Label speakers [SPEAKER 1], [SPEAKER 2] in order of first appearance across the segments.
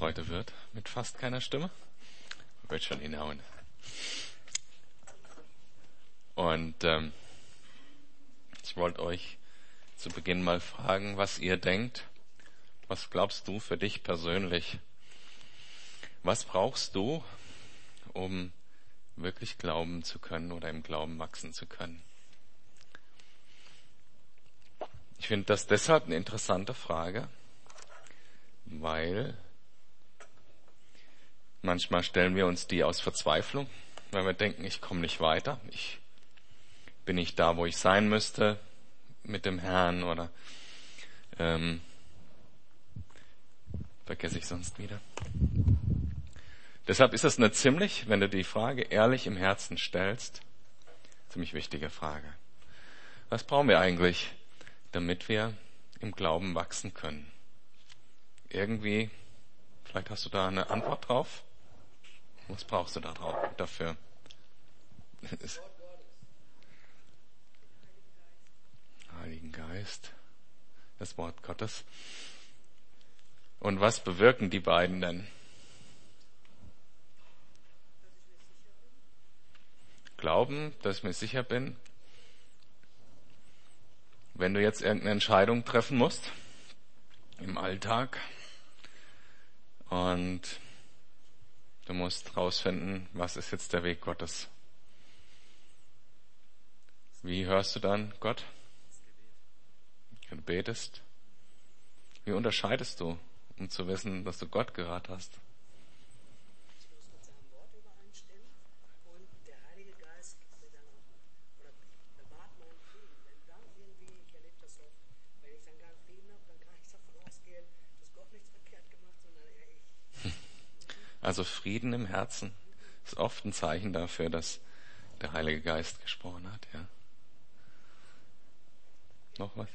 [SPEAKER 1] heute wird mit fast keiner Stimme. Wird schon hinhauen. Und ähm, ich wollte euch zu Beginn mal fragen, was ihr denkt. Was glaubst du für dich persönlich? Was brauchst du, um wirklich glauben zu können oder im Glauben wachsen zu können? Ich finde das deshalb eine interessante Frage, weil manchmal stellen wir uns die aus Verzweiflung, weil wir denken, ich komme nicht weiter, ich bin nicht da, wo ich sein müsste mit dem Herrn oder ähm, vergesse ich sonst wieder. Deshalb ist es eine ziemlich, wenn du die Frage ehrlich im Herzen stellst, ziemlich wichtige Frage. Was brauchen wir eigentlich, damit wir im Glauben wachsen können? Irgendwie, vielleicht hast du da eine Antwort drauf? Was brauchst du da drauf, dafür? Heiligen Geist, das Wort Gottes. Und was bewirken die beiden denn? Glauben, dass ich mir sicher bin, wenn du jetzt irgendeine Entscheidung treffen musst im Alltag und du musst rausfinden, was ist jetzt der Weg Gottes. Wie hörst du dann Gott? Du betest. Wie unterscheidest du, um zu wissen, dass du Gott gehört hast? Also Frieden im Herzen ist oft ein Zeichen dafür, dass der Heilige Geist gesprochen hat, ja. Noch was?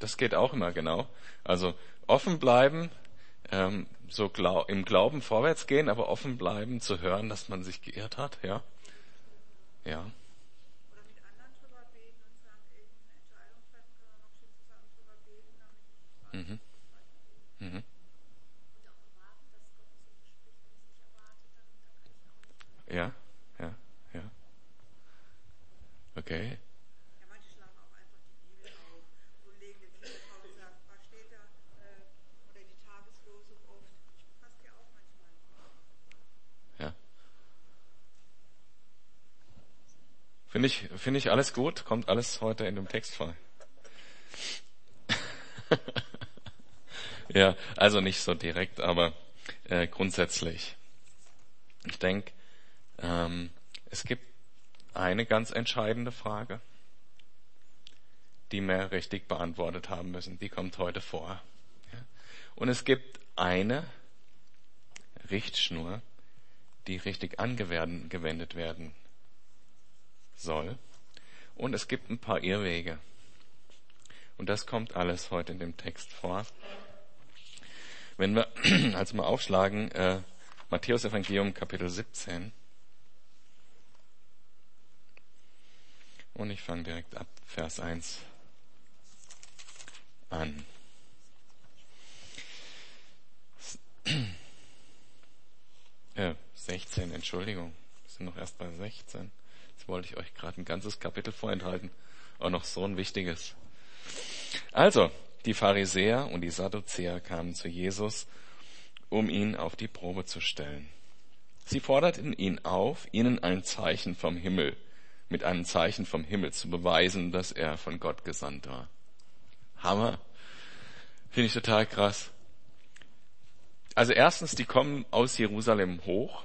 [SPEAKER 1] Das geht auch immer genau. Also offen bleiben, ähm, so glaub, im Glauben vorwärts gehen, aber offen bleiben zu hören, dass man sich geirrt hat, ja. Ja. Mhm. Mhm. Ja, ja, ja. Okay. Finde ich, finde ich alles gut, kommt alles heute in dem Text vor. Ja, also nicht so direkt, aber äh, grundsätzlich. Ich denke, ähm, es gibt eine ganz entscheidende Frage, die wir richtig beantwortet haben müssen. Die kommt heute vor. Und es gibt eine Richtschnur, die richtig angewendet werden soll. Und es gibt ein paar Irrwege. Und das kommt alles heute in dem Text vor. Wenn wir also mal aufschlagen, äh, Matthäus Evangelium Kapitel 17. Und ich fange direkt ab Vers 1 an. Äh, 16, Entschuldigung. Wir sind noch erst bei 16. Jetzt wollte ich euch gerade ein ganzes Kapitel vorenthalten. Auch noch so ein wichtiges. Also, die Pharisäer und die Sadduzäer kamen zu Jesus, um ihn auf die Probe zu stellen. Sie forderten ihn auf, ihnen ein Zeichen vom Himmel, mit einem Zeichen vom Himmel zu beweisen, dass er von Gott gesandt war. Hammer. Finde ich total krass. Also erstens, die kommen aus Jerusalem hoch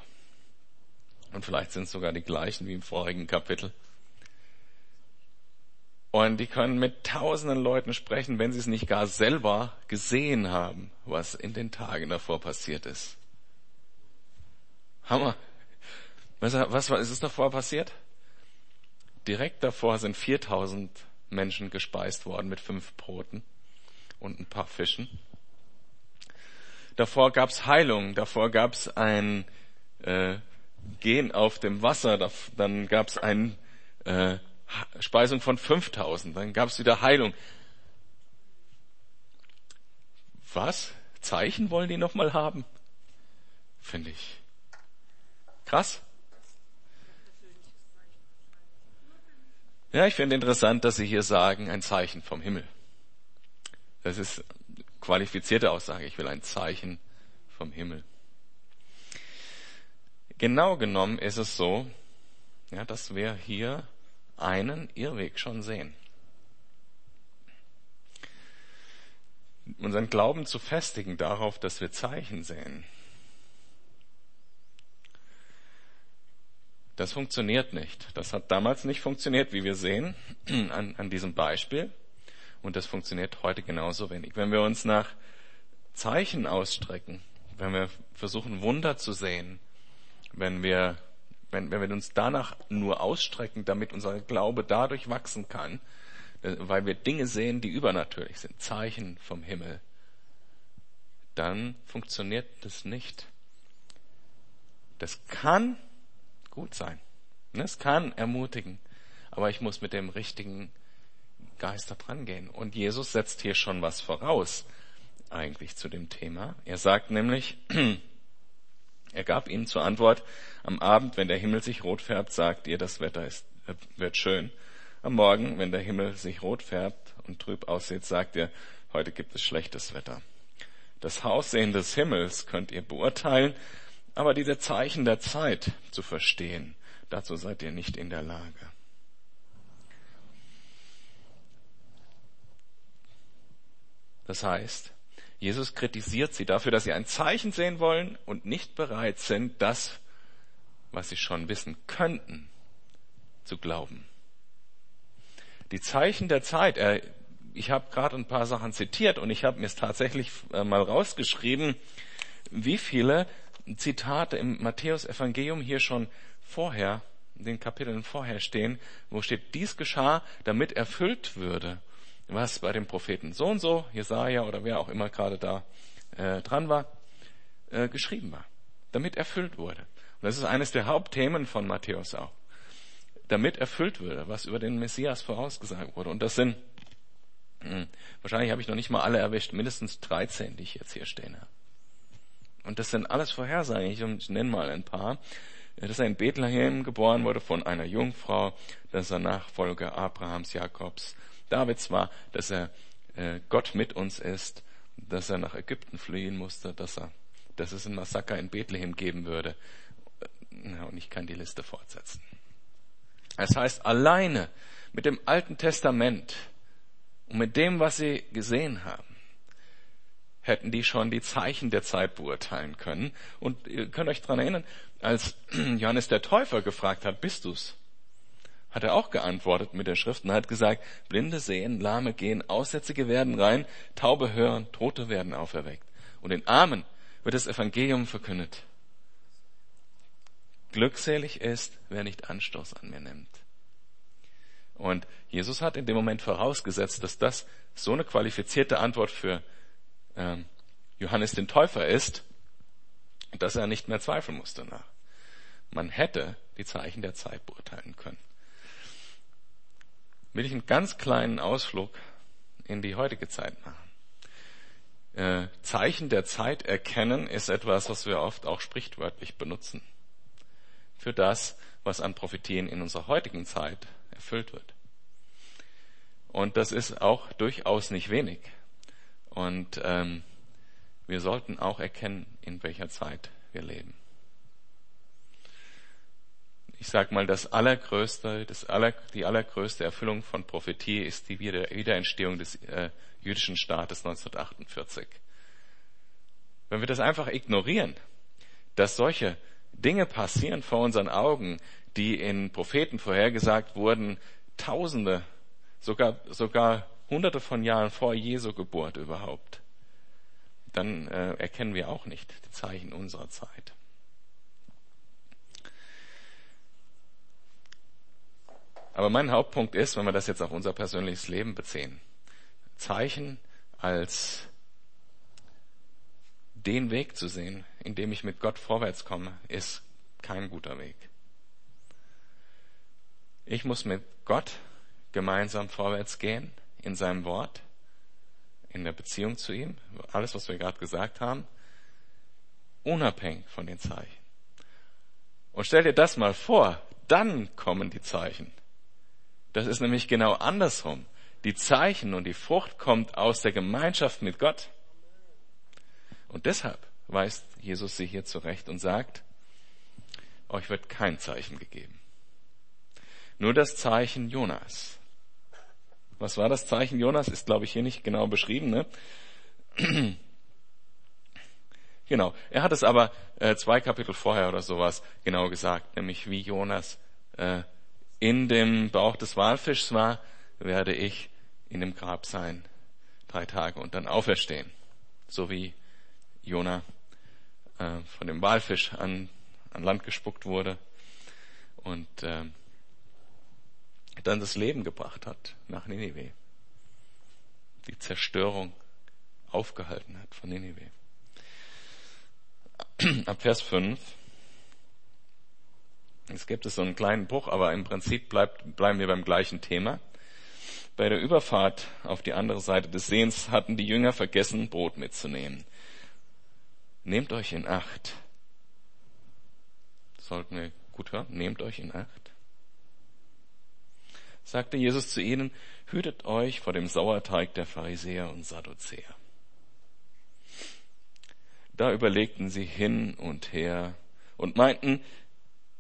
[SPEAKER 1] und vielleicht sind es sogar die gleichen wie im vorigen Kapitel. Und die können mit tausenden Leuten sprechen, wenn sie es nicht gar selber gesehen haben, was in den Tagen davor passiert ist. Hammer. Was, was, was ist davor passiert? Direkt davor sind 4000 Menschen gespeist worden mit fünf Broten und ein paar Fischen. Davor gab's Heilung, davor gab's ein äh, Gehen auf dem Wasser, dann gab es ein äh, Speisung von 5000, dann gab es wieder Heilung. Was? Zeichen wollen die nochmal haben? Finde ich krass. Ja, ich finde interessant, dass Sie hier sagen, ein Zeichen vom Himmel. Das ist qualifizierte Aussage. Ich will ein Zeichen vom Himmel. Genau genommen ist es so, ja, dass wir hier einen Irrweg schon sehen. Unseren Glauben zu festigen darauf, dass wir Zeichen sehen. Das funktioniert nicht. Das hat damals nicht funktioniert, wie wir sehen an, an diesem Beispiel. Und das funktioniert heute genauso wenig. Wenn wir uns nach Zeichen ausstrecken, wenn wir versuchen, Wunder zu sehen, wenn wir, wenn, wenn wir uns danach nur ausstrecken, damit unser Glaube dadurch wachsen kann, äh, weil wir Dinge sehen, die übernatürlich sind, Zeichen vom Himmel, dann funktioniert das nicht. Das kann gut sein. Es kann ermutigen, aber ich muss mit dem richtigen Geist da dran gehen. Und Jesus setzt hier schon was voraus, eigentlich zu dem Thema. Er sagt nämlich, er gab ihnen zur Antwort, am Abend, wenn der Himmel sich rot färbt, sagt ihr, das Wetter ist, äh, wird schön. Am Morgen, wenn der Himmel sich rot färbt und trüb aussieht, sagt ihr, heute gibt es schlechtes Wetter. Das Aussehen des Himmels könnt ihr beurteilen, aber diese Zeichen der Zeit zu verstehen, dazu seid ihr nicht in der Lage. Das heißt, Jesus kritisiert sie dafür, dass sie ein Zeichen sehen wollen und nicht bereit sind, das, was sie schon wissen könnten, zu glauben. Die Zeichen der Zeit, er, ich habe gerade ein paar Sachen zitiert und ich habe mir es tatsächlich äh, mal rausgeschrieben, wie viele Zitate im Matthäus-Evangelium hier schon vorher, in den Kapiteln vorher stehen, wo steht, dies geschah, damit erfüllt würde, was bei dem Propheten so und so, Jesaja oder wer auch immer gerade da äh, dran war, äh, geschrieben war. Damit erfüllt wurde. Und das ist eines der Hauptthemen von Matthäus auch. Damit erfüllt würde, was über den Messias vorausgesagt wurde. Und das sind, mh, hm, wahrscheinlich habe ich noch nicht mal alle erwischt, mindestens 13, die ich jetzt hier stehen habe. Und das sind alles Vorhersagen. Ich, ich nenne mal ein paar. Dass er in Bethlehem geboren wurde von einer Jungfrau, dass er Nachfolger Abrahams, Jakobs, Davids war, dass er äh, Gott mit uns ist, dass er nach Ägypten fliehen musste, dass er, dass es ein Massaker in Bethlehem geben würde. Und ich kann die Liste fortsetzen. Das heißt, alleine mit dem Alten Testament und mit dem, was sie gesehen haben, hätten die schon die Zeichen der Zeit beurteilen können. Und ihr könnt euch daran erinnern, als Johannes der Täufer gefragt hat, bist du's? Hat er auch geantwortet mit der Schrift und hat gesagt, Blinde sehen, Lahme gehen, Aussätzige werden rein, Taube hören, Tote werden auferweckt. Und den Armen wird das Evangelium verkündet. Glückselig ist, wer nicht Anstoß an mir nimmt. Und Jesus hat in dem Moment vorausgesetzt, dass das so eine qualifizierte Antwort für ähm, Johannes den Täufer ist, dass er nicht mehr zweifeln musste nach. Man hätte die Zeichen der Zeit beurteilen können. Will ich einen ganz kleinen Ausflug in die heutige Zeit machen. Äh, Zeichen der Zeit erkennen ist etwas, was wir oft auch sprichwörtlich benutzen. Für das, was an Prophetien in unserer heutigen Zeit erfüllt wird. Und das ist auch durchaus nicht wenig. Und ähm, wir sollten auch erkennen, in welcher Zeit wir leben. Ich sage mal, das allergrößte, das aller, die allergrößte Erfüllung von Prophetie ist die Wiederentstehung des äh, jüdischen Staates 1948. Wenn wir das einfach ignorieren, dass solche Dinge passieren vor unseren Augen, die in Propheten vorhergesagt wurden, Tausende, sogar, sogar hunderte von Jahren vor Jesu Geburt überhaupt, dann äh, erkennen wir auch nicht die Zeichen unserer Zeit. Aber mein Hauptpunkt ist, wenn wir das jetzt auf unser persönliches Leben beziehen, Zeichen als den Weg zu sehen, in dem ich mit Gott vorwärts komme, ist kein guter Weg. Ich muss mit Gott gemeinsam vorwärts gehen in seinem Wort, in der Beziehung zu ihm, alles, was wir gerade gesagt haben, unabhängig von den Zeichen. Und stell dir das mal vor, dann kommen die Zeichen. Das ist nämlich genau andersrum. Die Zeichen und die Frucht kommt aus der Gemeinschaft mit Gott. Und deshalb weist Jesus sie hier zurecht und sagt, euch wird kein Zeichen gegeben. Nur das Zeichen Jonas. Was war das Zeichen Jonas? Ist, glaube ich, hier nicht genau beschrieben. Ne? genau. Er hat es aber äh, zwei Kapitel vorher oder sowas genau gesagt, nämlich wie Jonas äh, in dem Bauch des Walfischs war, werde ich in dem Grab sein, drei Tage und dann auferstehen. So wie Jona äh, von dem Walfisch an, an Land gespuckt wurde und äh, dann das Leben gebracht hat nach Ninive. Die Zerstörung aufgehalten hat von Ninive. Ab Vers 5. Es gibt es so einen kleinen Bruch, aber im Prinzip bleibt, bleiben wir beim gleichen Thema. Bei der Überfahrt auf die andere Seite des Sehens hatten die Jünger vergessen, Brot mitzunehmen. Nehmt euch in Acht. Sollten wir gut hören? Nehmt euch in Acht sagte Jesus zu ihnen, hütet euch vor dem Sauerteig der Pharisäer und Sadduzäer. Da überlegten sie hin und her und meinten,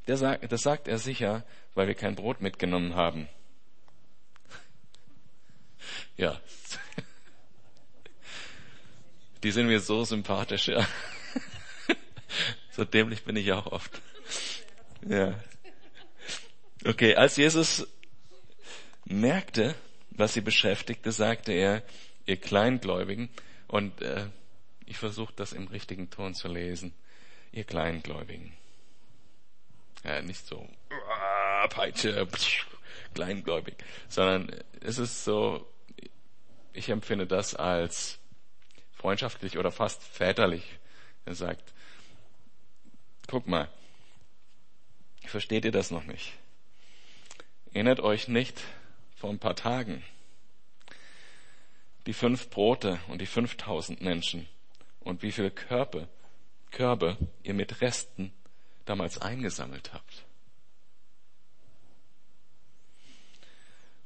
[SPEAKER 1] das sagt er sicher, weil wir kein Brot mitgenommen haben. Ja. Die sind mir so sympathisch, ja. So dämlich bin ich auch oft. Ja. Okay, als Jesus merkte, was sie beschäftigte, sagte er, ihr Kleingläubigen, und äh, ich versuche das im richtigen Ton zu lesen, ihr Kleingläubigen. Nicht so uh, Peitsche, kleingläubig, sondern es ist so, ich empfinde das als freundschaftlich oder fast väterlich. Er sagt, guck mal, versteht ihr das noch nicht? Erinnert euch nicht vor ein paar Tagen. Die fünf Brote und die 5000 Menschen und wie viele Körbe, Körbe ihr mit Resten damals eingesammelt habt.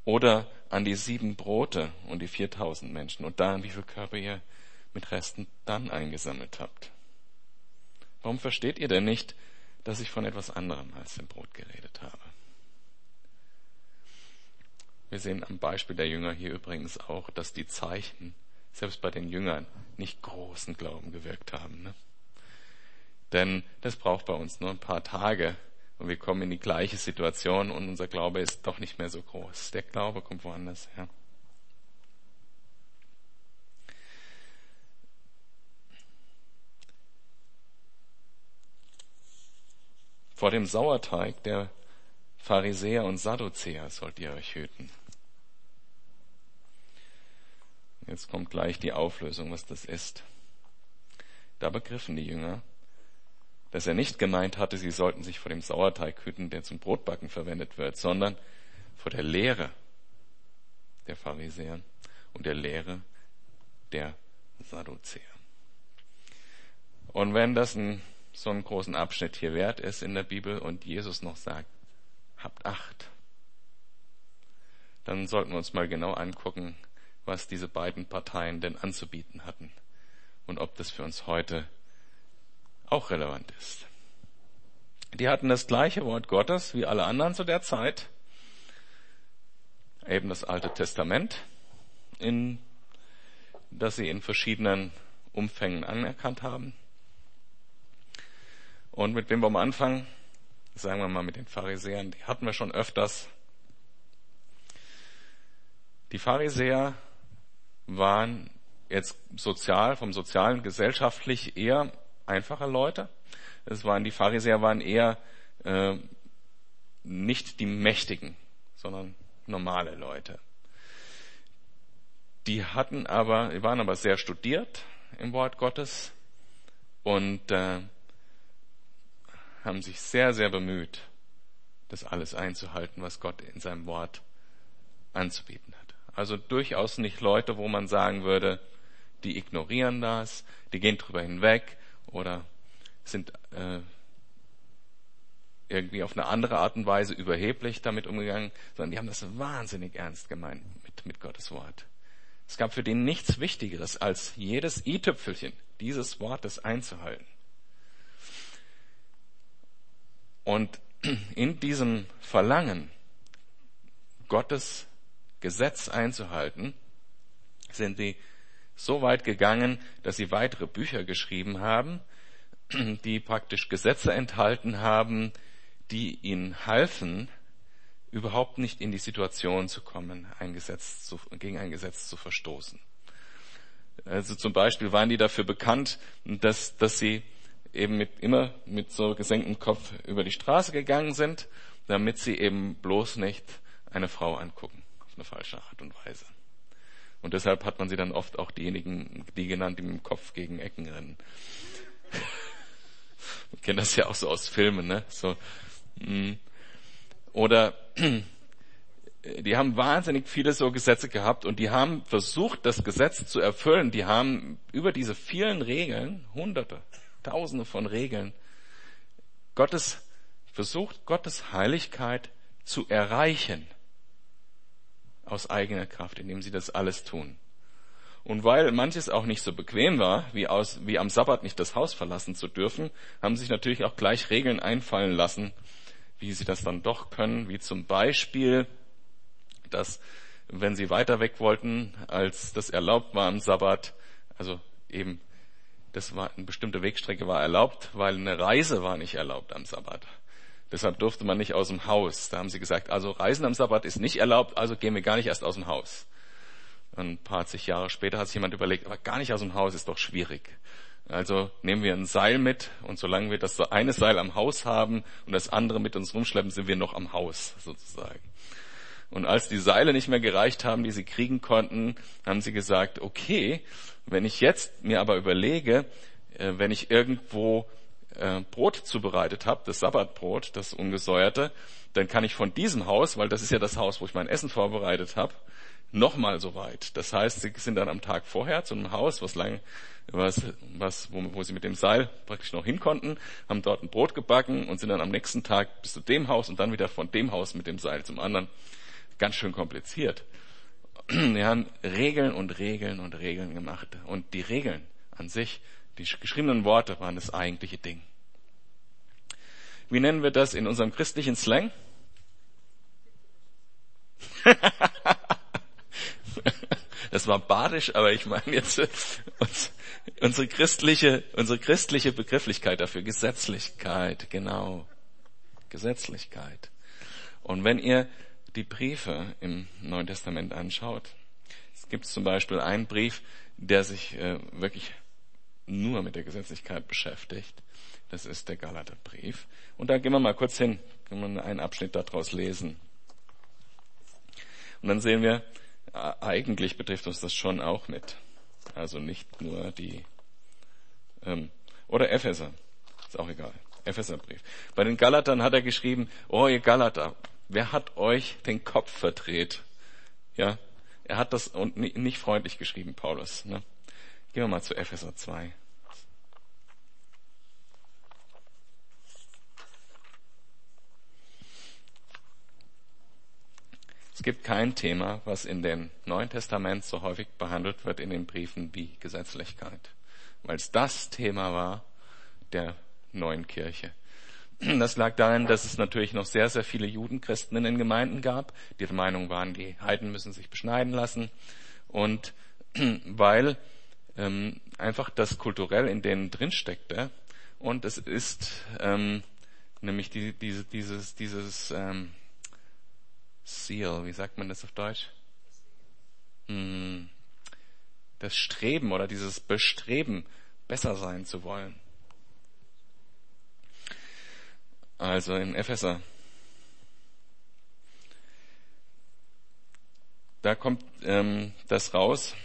[SPEAKER 1] Oder an die sieben Brote und die 4000 Menschen und da an wie viele Körbe ihr mit Resten dann eingesammelt habt. Warum versteht ihr denn nicht, dass ich von etwas anderem als dem Brot geredet habe? Wir sehen am Beispiel der Jünger hier übrigens auch, dass die Zeichen selbst bei den Jüngern nicht großen Glauben gewirkt haben. Ne? Denn das braucht bei uns nur ein paar Tage und wir kommen in die gleiche Situation und unser Glaube ist doch nicht mehr so groß. Der Glaube kommt woanders her. Vor dem Sauerteig der Pharisäer und Sadduzäer sollt ihr euch hüten. Jetzt kommt gleich die Auflösung, was das ist. Da begriffen die Jünger, dass er nicht gemeint hatte, sie sollten sich vor dem Sauerteig hüten, der zum Brotbacken verwendet wird, sondern vor der Lehre der Pharisäer und der Lehre der Sadduzäer. Und wenn das ein, so einen großen Abschnitt hier wert ist in der Bibel und Jesus noch sagt, habt Acht, dann sollten wir uns mal genau angucken, was diese beiden Parteien denn anzubieten hatten und ob das für uns heute auch relevant ist. Die hatten das gleiche Wort Gottes wie alle anderen zu der Zeit, eben das Alte Testament, in, das sie in verschiedenen Umfängen anerkannt haben. Und mit wem wollen wir anfangen? Sagen wir mal mit den Pharisäern, die hatten wir schon öfters. Die Pharisäer waren jetzt sozial, vom sozialen, gesellschaftlich eher einfache Leute. Es waren, die Pharisäer waren eher äh, nicht die Mächtigen, sondern normale Leute. Die hatten aber, die waren aber sehr studiert im Wort Gottes und äh, haben sich sehr, sehr bemüht, das alles einzuhalten, was Gott in seinem Wort anzubieten hat. Also durchaus nicht Leute, wo man sagen würde, die ignorieren das, die gehen drüber hinweg oder sind äh, irgendwie auf eine andere Art und Weise überheblich damit umgegangen, sondern die haben das wahnsinnig ernst gemeint mit, mit Gottes Wort. Es gab für den nichts Wichtigeres, als jedes i-Tüpfelchen dieses Wortes einzuhalten. Und in diesem Verlangen, Gottes Gesetz einzuhalten, sind sie so weit gegangen, dass sie weitere Bücher geschrieben haben, die praktisch Gesetze enthalten haben, die ihnen halfen, überhaupt nicht in die Situation zu kommen, ein Gesetz zu, gegen ein Gesetz zu verstoßen. Also zum Beispiel waren die dafür bekannt, dass, dass sie eben mit, immer mit so gesenktem Kopf über die Straße gegangen sind, damit sie eben bloß nicht eine Frau angucken, auf eine falsche Art und Weise. Und deshalb hat man sie dann oft auch diejenigen, die genannt, die mit dem Kopf gegen Ecken rennen. Man kennt das ja auch so aus Filmen, ne? So, mh. Mm. Oder die haben wahnsinnig viele so Gesetze gehabt und die haben versucht, das Gesetz zu erfüllen. Die haben über diese vielen Regeln, hunderte, tausende von Regeln, Gottes, versucht, Gottes Heiligkeit zu erreichen aus eigener Kraft, indem sie das alles tun. Und weil manches auch nicht so bequem war, wie, aus, wie am Sabbat nicht das Haus verlassen zu dürfen, haben sich natürlich auch gleich Regeln einfallen lassen, wie sie das dann doch können, wie zum Beispiel, dass wenn sie weiter weg wollten, als das erlaubt war am Sabbat, also eben, das war, eine bestimmte Wegstrecke war erlaubt, weil eine Reise war nicht erlaubt am Sabbat. Deshalb durfte man nicht aus dem Haus. Da haben sie gesagt, also Reisen am Sabbat ist nicht erlaubt, also gehen wir gar nicht erst aus dem Haus. Ein paar zig Jahre später hat sich jemand überlegt, aber gar nicht aus dem Haus ist doch schwierig. Also nehmen wir ein Seil mit und solange wir das eine Seil am Haus haben und das andere mit uns rumschleppen, sind wir noch am Haus sozusagen. Und als die Seile nicht mehr gereicht haben, die sie kriegen konnten, haben sie gesagt, okay, wenn ich jetzt mir aber überlege, äh, wenn ich irgendwo äh, Brot zubereitet habe, das Sabbatbrot, das ungesäuerte, dann kann ich von diesem Haus, weil das ist ja das Haus, wo ich mein Essen vorbereitet habe, nochmal so weit. Das heißt, sie sind dann am Tag vorher zu einem Haus, was lang, was, was, wo, wo sie mit dem Seil praktisch noch hin konnten, haben dort ein Brot gebacken und sind dann am nächsten Tag bis zu dem Haus und dann wieder von dem Haus mit dem Seil zum anderen. Ganz schön kompliziert. Wir haben Regeln und Regeln und Regeln gemacht. Und die Regeln an sich die geschriebenen Worte waren das eigentliche Ding. Wie nennen wir das in unserem christlichen Slang? das war badisch, aber ich meine jetzt unsere christliche, unsere christliche Begrifflichkeit dafür, Gesetzlichkeit, genau. Gesetzlichkeit. Und wenn ihr die Briefe im Neuen Testament anschaut, es gibt zum Beispiel einen Brief, der sich äh, wirklich nur mit der Gesetzlichkeit beschäftigt. Das ist der Galaterbrief. Und da gehen wir mal kurz hin, können wir einen Abschnitt daraus lesen. Und dann sehen wir, eigentlich betrifft uns das schon auch mit. Also nicht nur die, ähm, oder Epheser, ist auch egal. Epheserbrief. Bei den Galatern hat er geschrieben, oh ihr Galater, wer hat euch den Kopf verdreht? Ja, er hat das und nicht freundlich geschrieben, Paulus. Ne? Gehen wir mal zu Epheser 2. Es gibt kein Thema, was in dem Neuen Testament so häufig behandelt wird in den Briefen wie Gesetzlichkeit, weil es das Thema war der neuen Kirche. Das lag darin, dass es natürlich noch sehr, sehr viele Judenchristen in den Gemeinden gab, die der Meinung waren, die Heiden müssen sich beschneiden lassen. Und weil ähm, einfach das kulturell in denen drin steckte. Und es ist ähm, nämlich die, diese, dieses, dieses ähm, Seal, wie sagt man das auf Deutsch? Hm, das Streben oder dieses Bestreben, besser sein zu wollen. Also in Epheser. Da kommt ähm, das raus.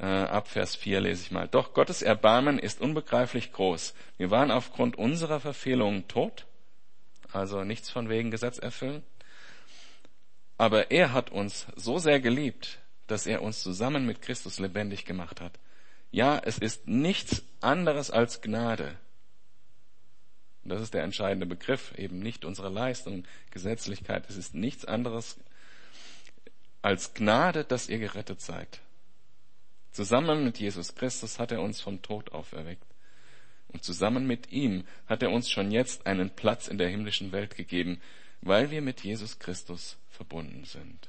[SPEAKER 1] Äh, ab Vers 4 lese ich mal. Doch Gottes Erbarmen ist unbegreiflich groß. Wir waren aufgrund unserer Verfehlungen tot, also nichts von wegen Gesetz erfüllen. Aber er hat uns so sehr geliebt, dass er uns zusammen mit Christus lebendig gemacht hat. Ja, es ist nichts anderes als Gnade. Das ist der entscheidende Begriff, eben nicht unsere Leistung, Gesetzlichkeit. Es ist nichts anderes als Gnade, dass ihr gerettet seid. Zusammen mit Jesus Christus hat er uns vom Tod auferweckt. Und zusammen mit ihm hat er uns schon jetzt einen Platz in der himmlischen Welt gegeben, weil wir mit Jesus Christus verbunden sind.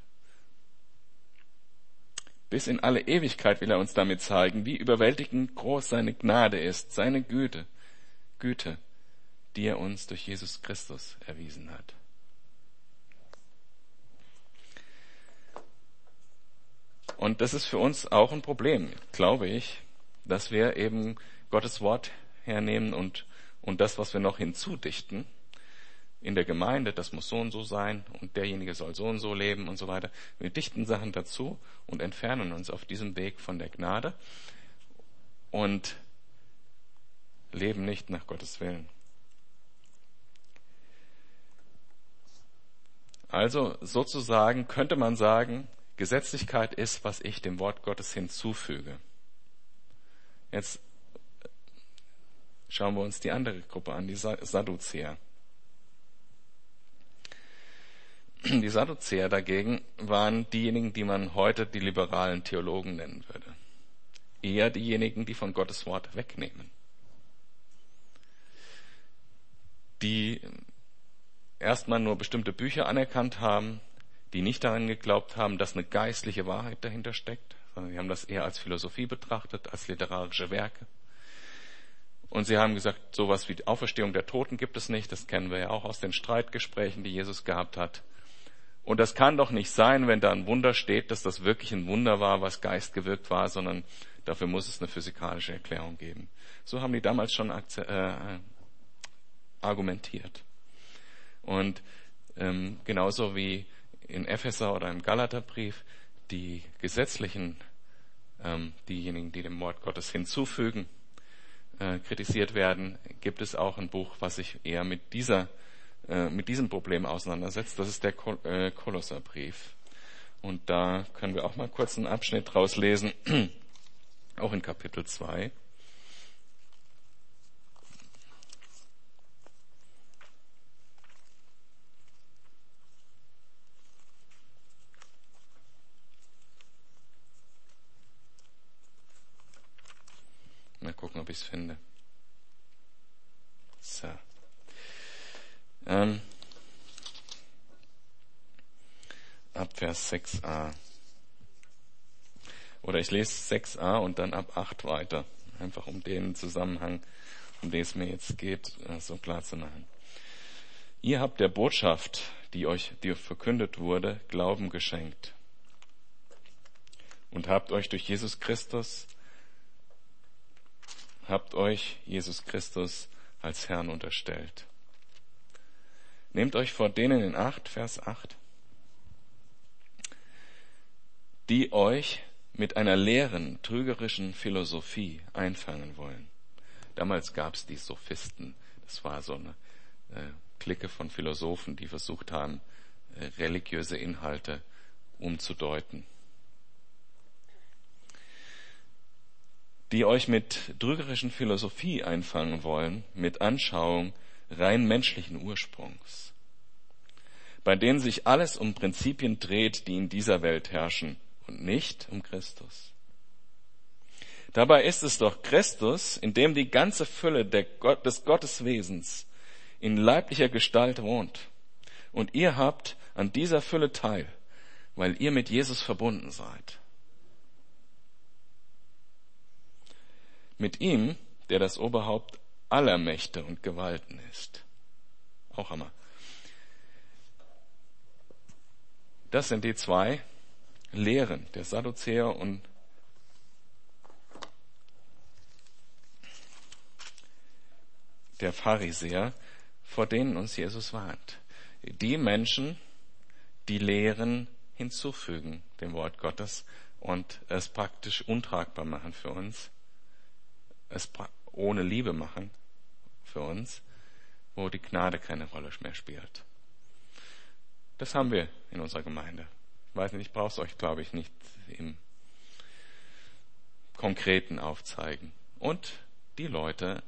[SPEAKER 1] Bis in alle Ewigkeit will er uns damit zeigen, wie überwältigend groß seine Gnade ist, seine Güte, Güte, die er uns durch Jesus Christus erwiesen hat. Und das ist für uns auch ein Problem, glaube ich, dass wir eben Gottes Wort hernehmen und, und das, was wir noch hinzudichten, in der Gemeinde, das muss so und so sein und derjenige soll so und so leben und so weiter. Wir dichten Sachen dazu und entfernen uns auf diesem Weg von der Gnade und leben nicht nach Gottes Willen. Also sozusagen könnte man sagen, Gesetzlichkeit ist, was ich dem Wort Gottes hinzufüge. Jetzt schauen wir uns die andere Gruppe an, die Sadduzäer. Die Sadduzäer dagegen waren diejenigen, die man heute die liberalen Theologen nennen würde. Eher diejenigen, die von Gottes Wort wegnehmen. Die erstmal nur bestimmte Bücher anerkannt haben, die nicht daran geglaubt haben, dass eine geistliche Wahrheit dahinter steckt, sondern sie haben das eher als Philosophie betrachtet, als literarische Werke. Und sie haben gesagt, sowas wie die Auferstehung der Toten gibt es nicht, das kennen wir ja auch aus den Streitgesprächen, die Jesus gehabt hat. Und das kann doch nicht sein, wenn da ein Wunder steht, dass das wirklich ein Wunder war, was geistgewirkt war, sondern dafür muss es eine physikalische Erklärung geben. So haben die damals schon äh, argumentiert. Und ähm, genauso wie in Epheser oder im Galaterbrief die gesetzlichen, ähm, diejenigen, die dem Wort Gottes hinzufügen, äh, kritisiert werden, gibt es auch ein Buch, was sich eher mit dieser äh, mit diesem Problem auseinandersetzt. Das ist der Kol äh, Kolosserbrief. Und da können wir auch mal kurz einen Abschnitt draus lesen, auch in Kapitel 2. Mal gucken, ob ich es finde. So. Ähm, ab Vers 6a. Oder ich lese 6a und dann ab 8 weiter. Einfach um den Zusammenhang, um den es mir jetzt geht, äh, so klar zu machen. Ihr habt der Botschaft, die euch, die verkündet wurde, Glauben geschenkt. Und habt euch durch Jesus Christus habt euch Jesus Christus als Herrn unterstellt. Nehmt euch vor denen in Acht, Vers 8, die euch mit einer leeren, trügerischen Philosophie einfangen wollen. Damals gab es die Sophisten. Das war so eine äh, Clique von Philosophen, die versucht haben, äh, religiöse Inhalte umzudeuten. Die euch mit trügerischen Philosophie einfangen wollen, mit Anschauung rein menschlichen Ursprungs, bei denen sich alles um Prinzipien dreht, die in dieser Welt herrschen und nicht um Christus. Dabei ist es doch Christus, in dem die ganze Fülle Gott, des Gotteswesens in leiblicher Gestalt wohnt. Und ihr habt an dieser Fülle teil, weil ihr mit Jesus verbunden seid. Mit ihm, der das Oberhaupt aller Mächte und Gewalten ist. Auch Hammer. Das sind die zwei Lehren, der Sadduzäer und der Pharisäer, vor denen uns Jesus warnt. Die Menschen, die Lehren hinzufügen dem Wort Gottes und es praktisch untragbar machen für uns, es ohne Liebe machen für uns, wo die Gnade keine Rolle mehr spielt. Das haben wir in unserer Gemeinde. Ich weiß nicht, ich brauche es euch, glaube ich, nicht im Konkreten aufzeigen. Und die Leute,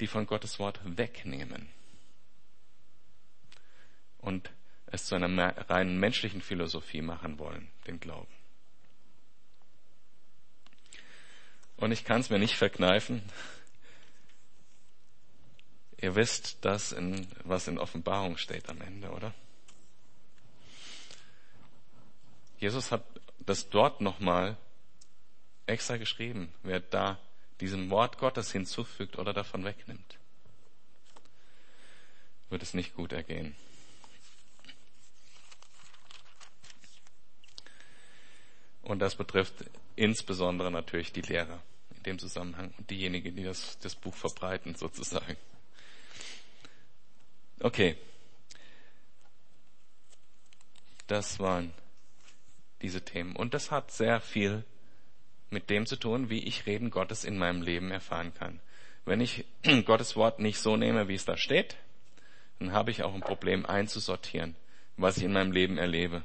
[SPEAKER 1] die von Gottes Wort wegnehmen und es zu einer rein menschlichen Philosophie machen wollen, den Glauben. Und ich kann es mir nicht verkneifen. Ihr wisst das, in, was in Offenbarung steht am Ende, oder? Jesus hat das dort nochmal extra geschrieben, wer da diesem Wort Gottes hinzufügt oder davon wegnimmt, wird es nicht gut ergehen. Und das betrifft insbesondere natürlich die Lehrer in dem Zusammenhang und diejenigen, die das, das Buch verbreiten sozusagen. Okay. Das waren diese Themen. Und das hat sehr viel mit dem zu tun, wie ich Reden Gottes in meinem Leben erfahren kann. Wenn ich Gottes Wort nicht so nehme, wie es da steht, dann habe ich auch ein Problem einzusortieren, was ich in meinem Leben erlebe.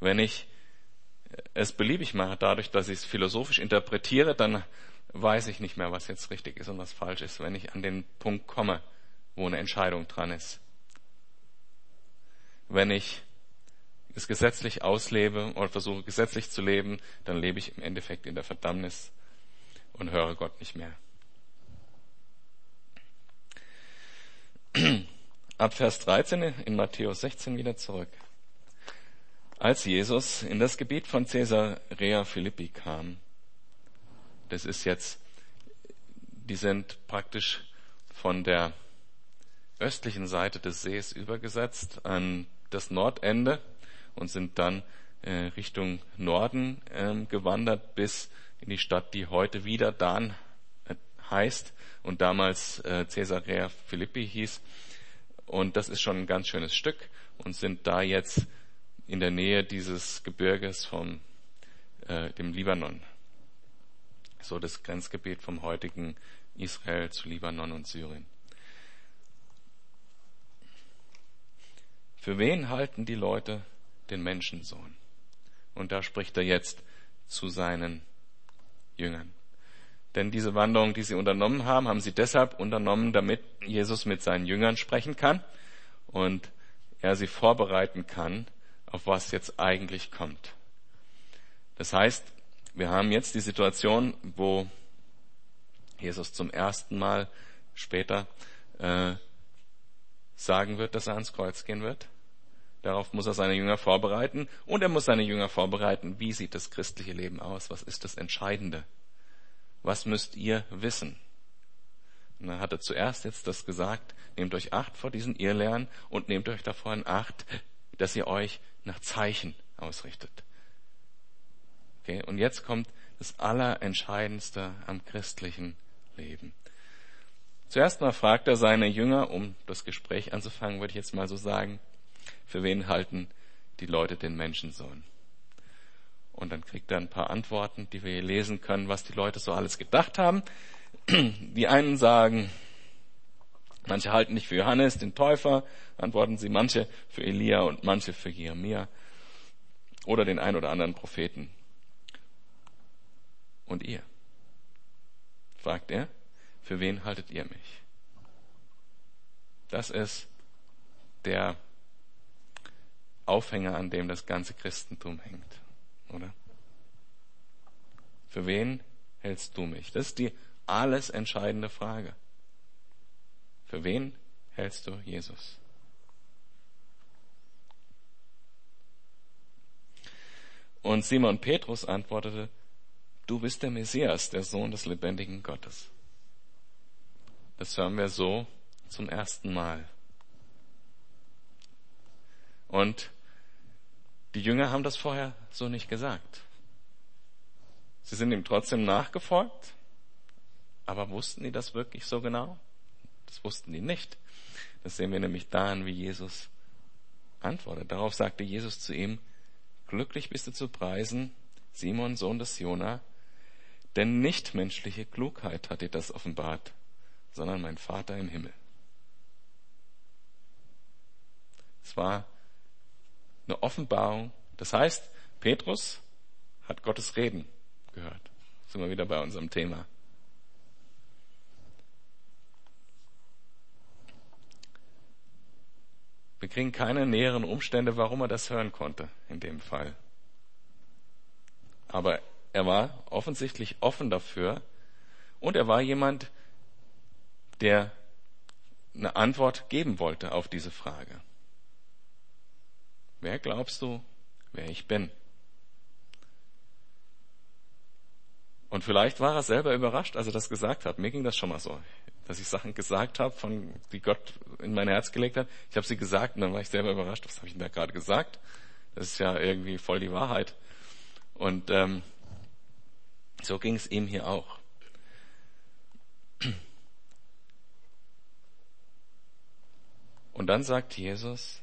[SPEAKER 1] Wenn ich es beliebig mache, dadurch, dass ich es philosophisch interpretiere, dann weiß ich nicht mehr, was jetzt richtig ist und was falsch ist, wenn ich an den Punkt komme, wo eine Entscheidung dran ist. Wenn ich es gesetzlich auslebe oder versuche gesetzlich zu leben, dann lebe ich im Endeffekt in der Verdammnis und höre Gott nicht mehr. Ab Vers 13 in Matthäus 16 wieder zurück. Als Jesus in das Gebiet von Caesarea Philippi kam, das ist jetzt, die sind praktisch von der östlichen Seite des Sees übergesetzt an das Nordende und sind dann äh, Richtung Norden äh, gewandert bis in die Stadt, die heute wieder Dan äh, heißt und damals äh, Caesarea Philippi hieß. Und das ist schon ein ganz schönes Stück und sind da jetzt in der Nähe dieses Gebirges vom äh, dem Libanon. So das Grenzgebiet vom heutigen Israel zu Libanon und Syrien. Für wen halten die Leute den Menschensohn. Und da spricht er jetzt zu seinen Jüngern. Denn diese Wanderung, die sie unternommen haben, haben sie deshalb unternommen, damit Jesus mit seinen Jüngern sprechen kann und er sie vorbereiten kann, auf was jetzt eigentlich kommt. Das heißt, wir haben jetzt die Situation, wo Jesus zum ersten Mal später äh, sagen wird, dass er ans Kreuz gehen wird. Darauf muss er seine Jünger vorbereiten und er muss seine Jünger vorbereiten, wie sieht das christliche Leben aus? Was ist das Entscheidende? Was müsst ihr wissen? Und er zuerst jetzt das gesagt, nehmt euch Acht vor diesen Irrlehren und nehmt euch davor in Acht, dass ihr euch nach Zeichen ausrichtet. Okay, und jetzt kommt das Allerentscheidendste am christlichen Leben. Zuerst mal fragt er seine Jünger, um das Gespräch anzufangen, würde ich jetzt mal so sagen, für wen halten die Leute den Menschensohn? Und dann kriegt er ein paar Antworten, die wir hier lesen können, was die Leute so alles gedacht haben. Die einen sagen, manche halten nicht für Johannes, den Täufer, antworten sie, manche für Elia und manche für Jeremia oder den ein oder anderen Propheten. Und ihr? fragt er, für wen haltet ihr mich? Das ist der Aufhänger, an dem das ganze Christentum hängt, oder? Für wen hältst du mich? Das ist die alles entscheidende Frage. Für wen hältst du Jesus? Und Simon Petrus antwortete, du bist der Messias, der Sohn des lebendigen Gottes. Das hören wir so zum ersten Mal. Und die Jünger haben das vorher so nicht gesagt. Sie sind ihm trotzdem nachgefolgt, aber wussten die das wirklich so genau? Das wussten die nicht. Das sehen wir nämlich daran, wie Jesus antwortet. Darauf sagte Jesus zu ihm, glücklich bist du zu preisen, Simon, Sohn des Jona, denn nicht menschliche Klugheit hat dir das offenbart, sondern mein Vater im Himmel. Es war eine Offenbarung. Das heißt, Petrus hat Gottes Reden gehört. Sind wir wieder bei unserem Thema. Wir kriegen keine näheren Umstände, warum er das hören konnte in dem Fall. Aber er war offensichtlich offen dafür und er war jemand, der eine Antwort geben wollte auf diese Frage. Wer glaubst du, wer ich bin? Und vielleicht war er selber überrascht, als er das gesagt hat. Mir ging das schon mal so, dass ich Sachen gesagt habe, von die Gott in mein Herz gelegt hat. Ich habe sie gesagt und dann war ich selber überrascht. Was habe ich denn da gerade gesagt? Das ist ja irgendwie voll die Wahrheit. Und ähm, so ging es ihm hier auch. Und dann sagt Jesus,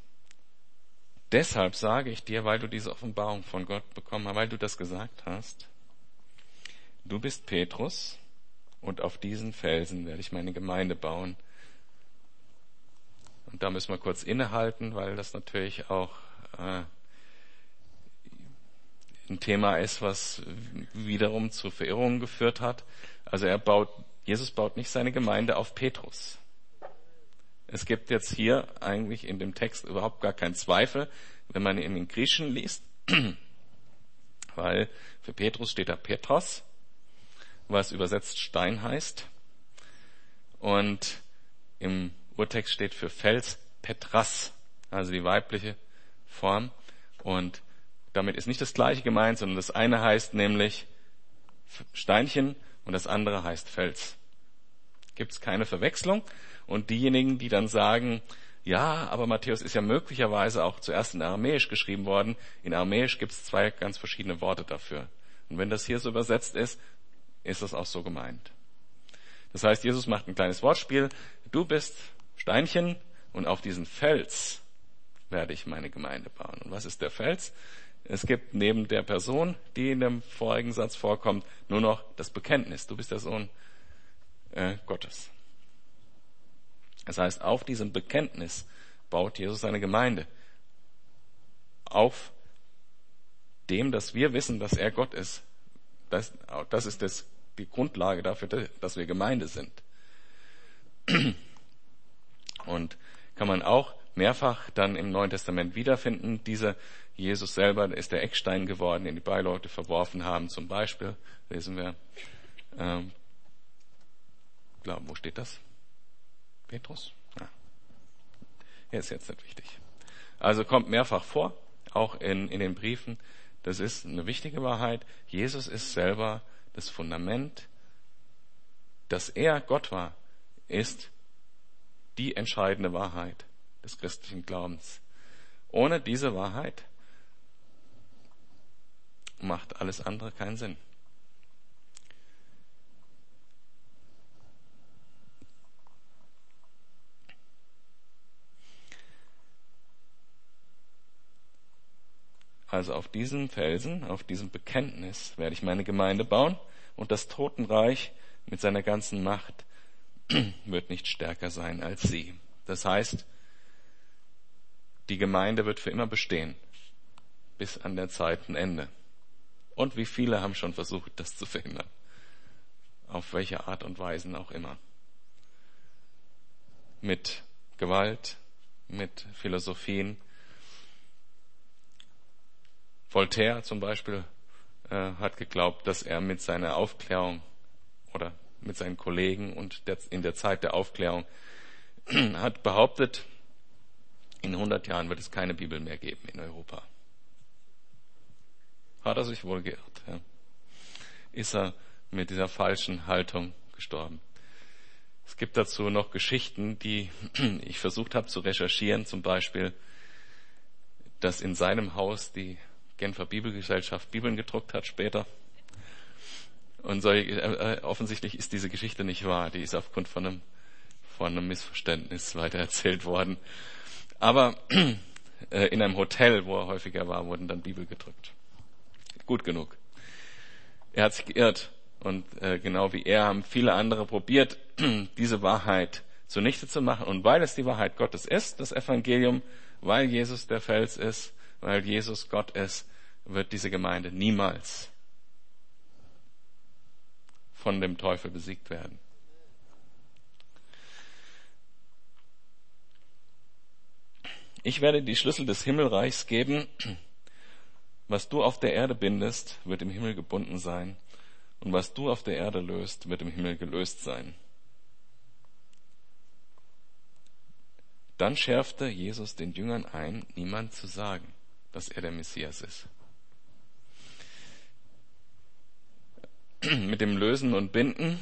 [SPEAKER 1] deshalb sage ich dir, weil du diese Offenbarung von Gott bekommen hast, weil du das gesagt hast, du bist Petrus und auf diesen Felsen werde ich meine Gemeinde bauen. Und da müssen wir kurz innehalten, weil das natürlich auch äh, ein Thema ist, was wiederum zu Verirrungen geführt hat. Also er baut, Jesus baut nicht seine Gemeinde auf Petrus. Es gibt jetzt hier eigentlich in dem Text überhaupt gar keinen Zweifel, wenn man ihn in Griechen liest, weil für Petrus steht da Petros was übersetzt Stein heißt. Und im Urtext steht für Fels Petras, also die weibliche Form. Und damit ist nicht das gleiche gemeint, sondern das eine heißt nämlich Steinchen und das andere heißt Fels. Gibt es keine Verwechslung. Und diejenigen, die dann sagen, ja, aber Matthäus ist ja möglicherweise auch zuerst in Aramäisch geschrieben worden. In Aramäisch gibt es zwei ganz verschiedene Worte dafür. Und wenn das hier so übersetzt ist, ist das auch so gemeint. Das heißt, Jesus macht ein kleines Wortspiel. Du bist Steinchen und auf diesen Fels werde ich meine Gemeinde bauen. Und was ist der Fels? Es gibt neben der Person, die in dem vorigen Satz vorkommt, nur noch das Bekenntnis. Du bist der Sohn äh, Gottes. Das heißt, auf diesem Bekenntnis baut Jesus seine Gemeinde. Auf dem, dass wir wissen, dass er Gott ist. Das, das ist das die Grundlage dafür, dass wir Gemeinde sind. Und kann man auch mehrfach dann im Neuen Testament wiederfinden. Dieser Jesus selber ist der Eckstein geworden, den die Beileute verworfen haben. Zum Beispiel lesen wir, ähm, glaub, wo steht das? Petrus? Ja. ja, ist jetzt nicht wichtig. Also kommt mehrfach vor, auch in, in den Briefen. Das ist eine wichtige Wahrheit. Jesus ist selber das Fundament, dass er Gott war, ist die entscheidende Wahrheit des christlichen Glaubens. Ohne diese Wahrheit macht alles andere keinen Sinn. Also auf diesem Felsen, auf diesem Bekenntnis werde ich meine Gemeinde bauen und das Totenreich mit seiner ganzen Macht wird nicht stärker sein als sie. Das heißt, die Gemeinde wird für immer bestehen, bis an der Zeitenende. Und wie viele haben schon versucht, das zu verhindern? Auf welche Art und Weise auch immer. Mit Gewalt, mit Philosophien, Voltaire zum Beispiel äh, hat geglaubt, dass er mit seiner Aufklärung oder mit seinen Kollegen und in der Zeit der Aufklärung hat behauptet, in 100 Jahren wird es keine Bibel mehr geben in Europa. Hat er sich wohl geirrt. Ja. Ist er mit dieser falschen Haltung gestorben. Es gibt dazu noch Geschichten, die ich versucht habe zu recherchieren, zum Beispiel, dass in seinem Haus die Genfer Bibelgesellschaft Bibeln gedruckt hat später. Und so, äh, offensichtlich ist diese Geschichte nicht wahr. Die ist aufgrund von einem, von einem Missverständnis weitererzählt worden. Aber äh, in einem Hotel, wo er häufiger war, wurden dann Bibel gedrückt. Gut genug. Er hat sich geirrt. Und äh, genau wie er haben viele andere probiert, diese Wahrheit zunichte zu machen. Und weil es die Wahrheit Gottes ist, das Evangelium, weil Jesus der Fels ist, weil Jesus Gott ist, wird diese Gemeinde niemals von dem Teufel besiegt werden. Ich werde die Schlüssel des Himmelreichs geben. Was du auf der Erde bindest, wird im Himmel gebunden sein. Und was du auf der Erde löst, wird im Himmel gelöst sein. Dann schärfte Jesus den Jüngern ein, niemand zu sagen, dass er der Messias ist. Mit dem Lösen und Binden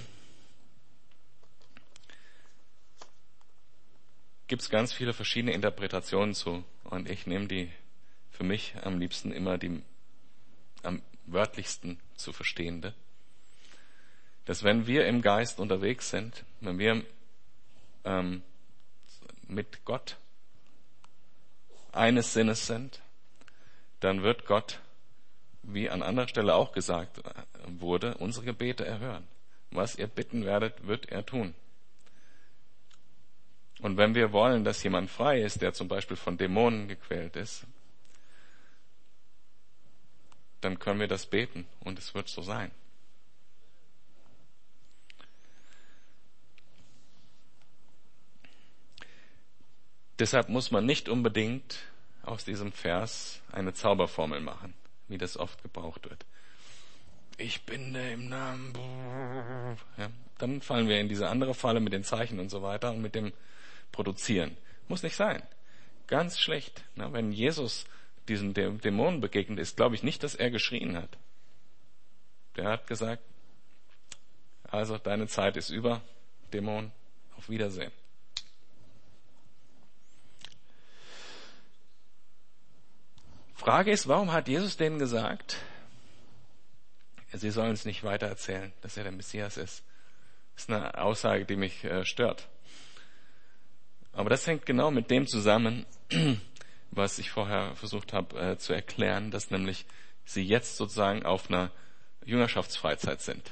[SPEAKER 1] gibt es ganz viele verschiedene Interpretationen zu. Und ich nehme die für mich am liebsten immer die am wörtlichsten zu verstehende. Dass wenn wir im Geist unterwegs sind, wenn wir ähm, mit Gott eines Sinnes sind, dann wird Gott, wie an anderer Stelle auch gesagt wurde, unsere Gebete erhören. Was ihr bitten werdet, wird er tun. Und wenn wir wollen, dass jemand frei ist, der zum Beispiel von Dämonen gequält ist, dann können wir das beten und es wird so sein. Deshalb muss man nicht unbedingt aus diesem Vers eine Zauberformel machen, wie das oft gebraucht wird. Ich binde im Namen. Ja, dann fallen wir in diese andere Falle mit den Zeichen und so weiter und mit dem Produzieren. Muss nicht sein. Ganz schlecht. Na, wenn Jesus diesen Dämonen begegnet ist, glaube ich nicht, dass er geschrien hat. Der hat gesagt, also deine Zeit ist über, Dämon, auf Wiedersehen. Frage ist, warum hat Jesus denen gesagt, sie sollen es nicht weiter erzählen, dass er der Messias ist? Das ist eine Aussage, die mich äh, stört. Aber das hängt genau mit dem zusammen, was ich vorher versucht habe äh, zu erklären, dass nämlich sie jetzt sozusagen auf einer Jüngerschaftsfreizeit sind.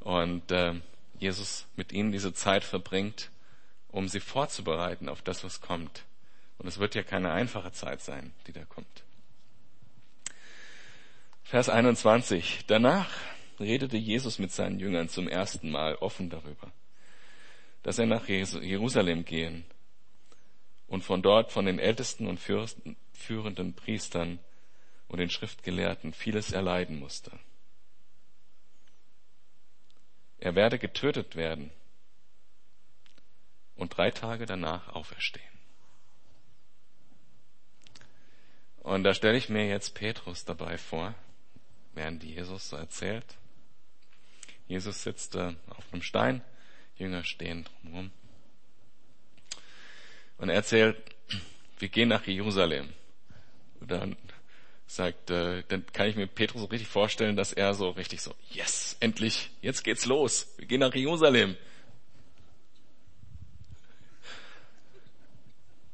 [SPEAKER 1] Und äh, Jesus mit ihnen diese Zeit verbringt, um sie vorzubereiten auf das, was kommt. Und es wird ja keine einfache Zeit sein, die da kommt. Vers 21. Danach redete Jesus mit seinen Jüngern zum ersten Mal offen darüber, dass er nach Jerusalem gehen und von dort von den Ältesten und führenden Priestern und den Schriftgelehrten vieles erleiden musste. Er werde getötet werden und drei Tage danach auferstehen. Und da stelle ich mir jetzt Petrus dabei vor, während Jesus so erzählt. Jesus sitzt äh, auf einem Stein, Jünger stehen drumherum. Und er erzählt, wir gehen nach Jerusalem. Und dann sagt, äh, dann kann ich mir Petrus so richtig vorstellen, dass er so richtig so, yes, endlich, jetzt geht's los, wir gehen nach Jerusalem.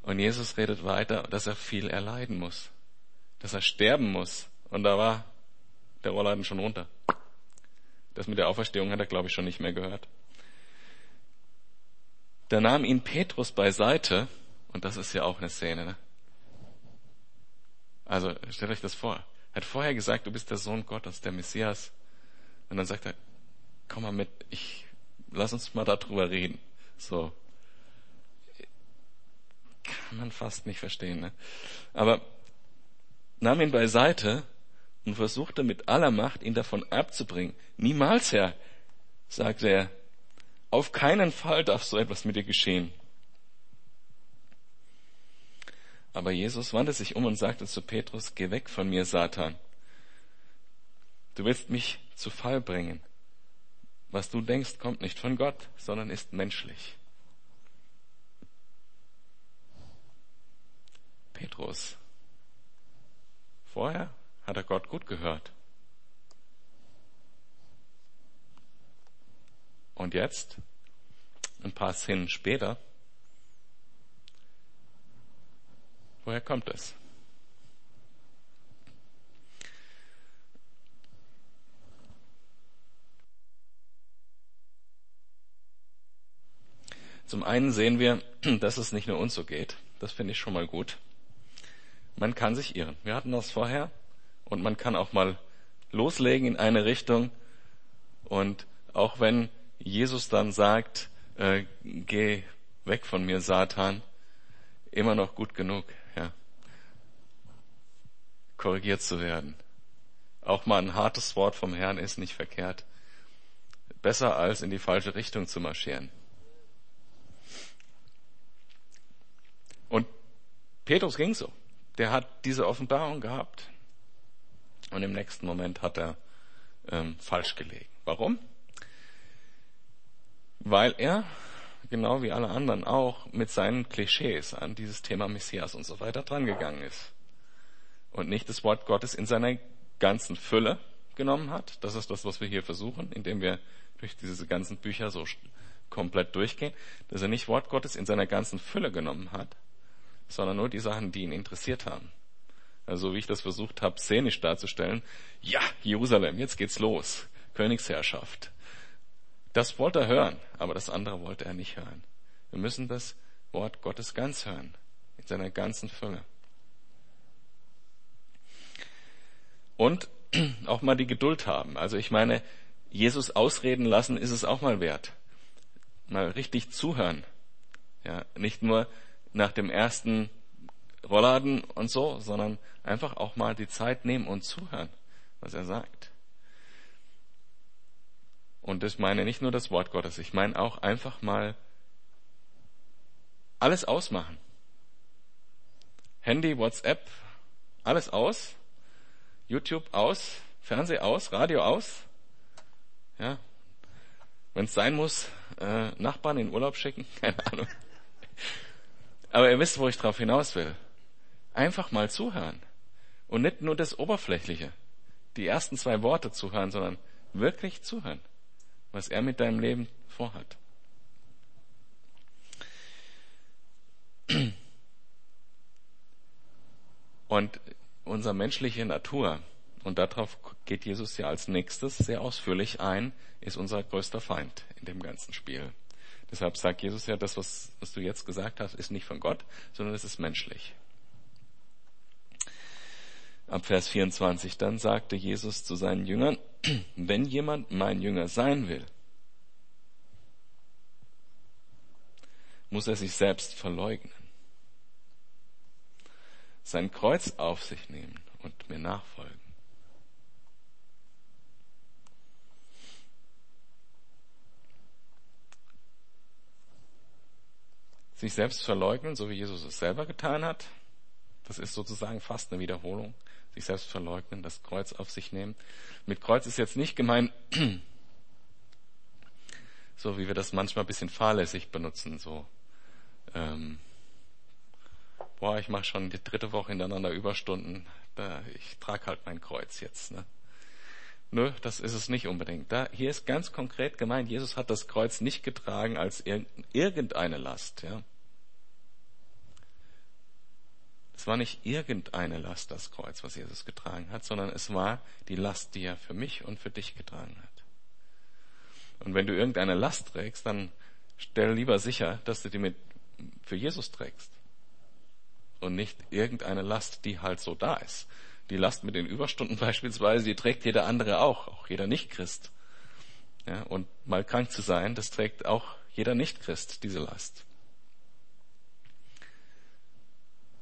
[SPEAKER 1] Und Jesus redet weiter, dass er viel erleiden muss dass er sterben muss. Und da war der Rolladen schon runter. Das mit der Auferstehung hat er, glaube ich, schon nicht mehr gehört. Da nahm ihn Petrus beiseite, und das ist ja auch eine Szene, ne? Also, stellt euch das vor. Er hat vorher gesagt, du bist der Sohn Gottes, der Messias. Und dann sagt er, komm mal mit, ich, lass uns mal darüber reden. So. Kann man fast nicht verstehen, ne? Aber nahm ihn beiseite und versuchte mit aller Macht, ihn davon abzubringen. Niemals, Herr, sagte er, auf keinen Fall darf so etwas mit dir geschehen. Aber Jesus wandte sich um und sagte zu Petrus, geh weg von mir, Satan. Du willst mich zu Fall bringen. Was du denkst, kommt nicht von Gott, sondern ist menschlich. Petrus, Vorher hat er Gott gut gehört. Und jetzt, ein paar Szenen später, woher kommt es? Zum einen sehen wir, dass es nicht nur uns so geht. Das finde ich schon mal gut. Man kann sich irren. Wir hatten das vorher. Und man kann auch mal loslegen in eine Richtung. Und auch wenn Jesus dann sagt, äh, geh weg von mir, Satan, immer noch gut genug, ja. Korrigiert zu werden. Auch mal ein hartes Wort vom Herrn ist nicht verkehrt. Besser als in die falsche Richtung zu marschieren. Und Petrus ging so. Der hat diese Offenbarung gehabt. Und im nächsten Moment hat er ähm, falsch gelegen. Warum? Weil er, genau wie alle anderen auch, mit seinen Klischees an dieses Thema Messias und so weiter drangegangen ist. Und nicht das Wort Gottes in seiner ganzen Fülle genommen hat. Das ist das, was wir hier versuchen, indem wir durch diese ganzen Bücher so komplett durchgehen, dass er nicht Wort Gottes in seiner ganzen Fülle genommen hat, sondern nur die Sachen, die ihn interessiert haben. Also wie ich das versucht habe, szenisch darzustellen. Ja, Jerusalem, jetzt geht's los. Königsherrschaft. Das wollte er hören, aber das andere wollte er nicht hören. Wir müssen das Wort Gottes ganz hören, in seiner ganzen Fülle. Und auch mal die Geduld haben. Also ich meine, Jesus ausreden lassen ist es auch mal wert. Mal richtig zuhören. Ja, nicht nur nach dem ersten Rollladen und so, sondern einfach auch mal die Zeit nehmen und zuhören, was er sagt. Und ich meine nicht nur das Wort Gottes, ich meine auch einfach mal alles ausmachen. Handy, WhatsApp, alles aus. YouTube aus, Fernseh aus, Radio aus. Ja. Wenn es sein muss, äh, Nachbarn in Urlaub schicken, keine Ahnung. Aber ihr wisst, wo ich drauf hinaus will. Einfach mal zuhören. Und nicht nur das Oberflächliche, die ersten zwei Worte zuhören, sondern wirklich zuhören, was er mit deinem Leben vorhat. Und unsere menschliche Natur, und darauf geht Jesus ja als nächstes sehr ausführlich ein, ist unser größter Feind in dem ganzen Spiel. Deshalb sagt Jesus ja, das, was, was du jetzt gesagt hast, ist nicht von Gott, sondern es ist menschlich. Ab Vers 24, dann sagte Jesus zu seinen Jüngern, wenn jemand mein Jünger sein will, muss er sich selbst verleugnen, sein Kreuz auf sich nehmen und mir nachfolgen. Sich selbst verleugnen, so wie Jesus es selber getan hat. Das ist sozusagen fast eine Wiederholung. Sich selbst verleugnen, das Kreuz auf sich nehmen. Mit Kreuz ist jetzt nicht gemeint, so wie wir das manchmal ein bisschen fahrlässig benutzen, so, ähm, boah, ich mache schon die dritte Woche hintereinander Überstunden, da, ich trage halt mein Kreuz jetzt. Ne? Nö, das ist es nicht unbedingt. Da, hier ist ganz konkret gemeint, Jesus hat das Kreuz nicht getragen als irgendeine Last. Ja. Es war nicht irgendeine Last, das Kreuz, was Jesus getragen hat, sondern es war die Last, die er für mich und für dich getragen hat. Und wenn du irgendeine Last trägst, dann stell lieber sicher, dass du die mit für Jesus trägst. Und nicht irgendeine Last, die halt so da ist. Die Last mit den Überstunden beispielsweise, die trägt jeder andere auch, auch jeder Nichtchrist. Ja, und mal krank zu sein, das trägt auch jeder Nichtchrist, diese Last.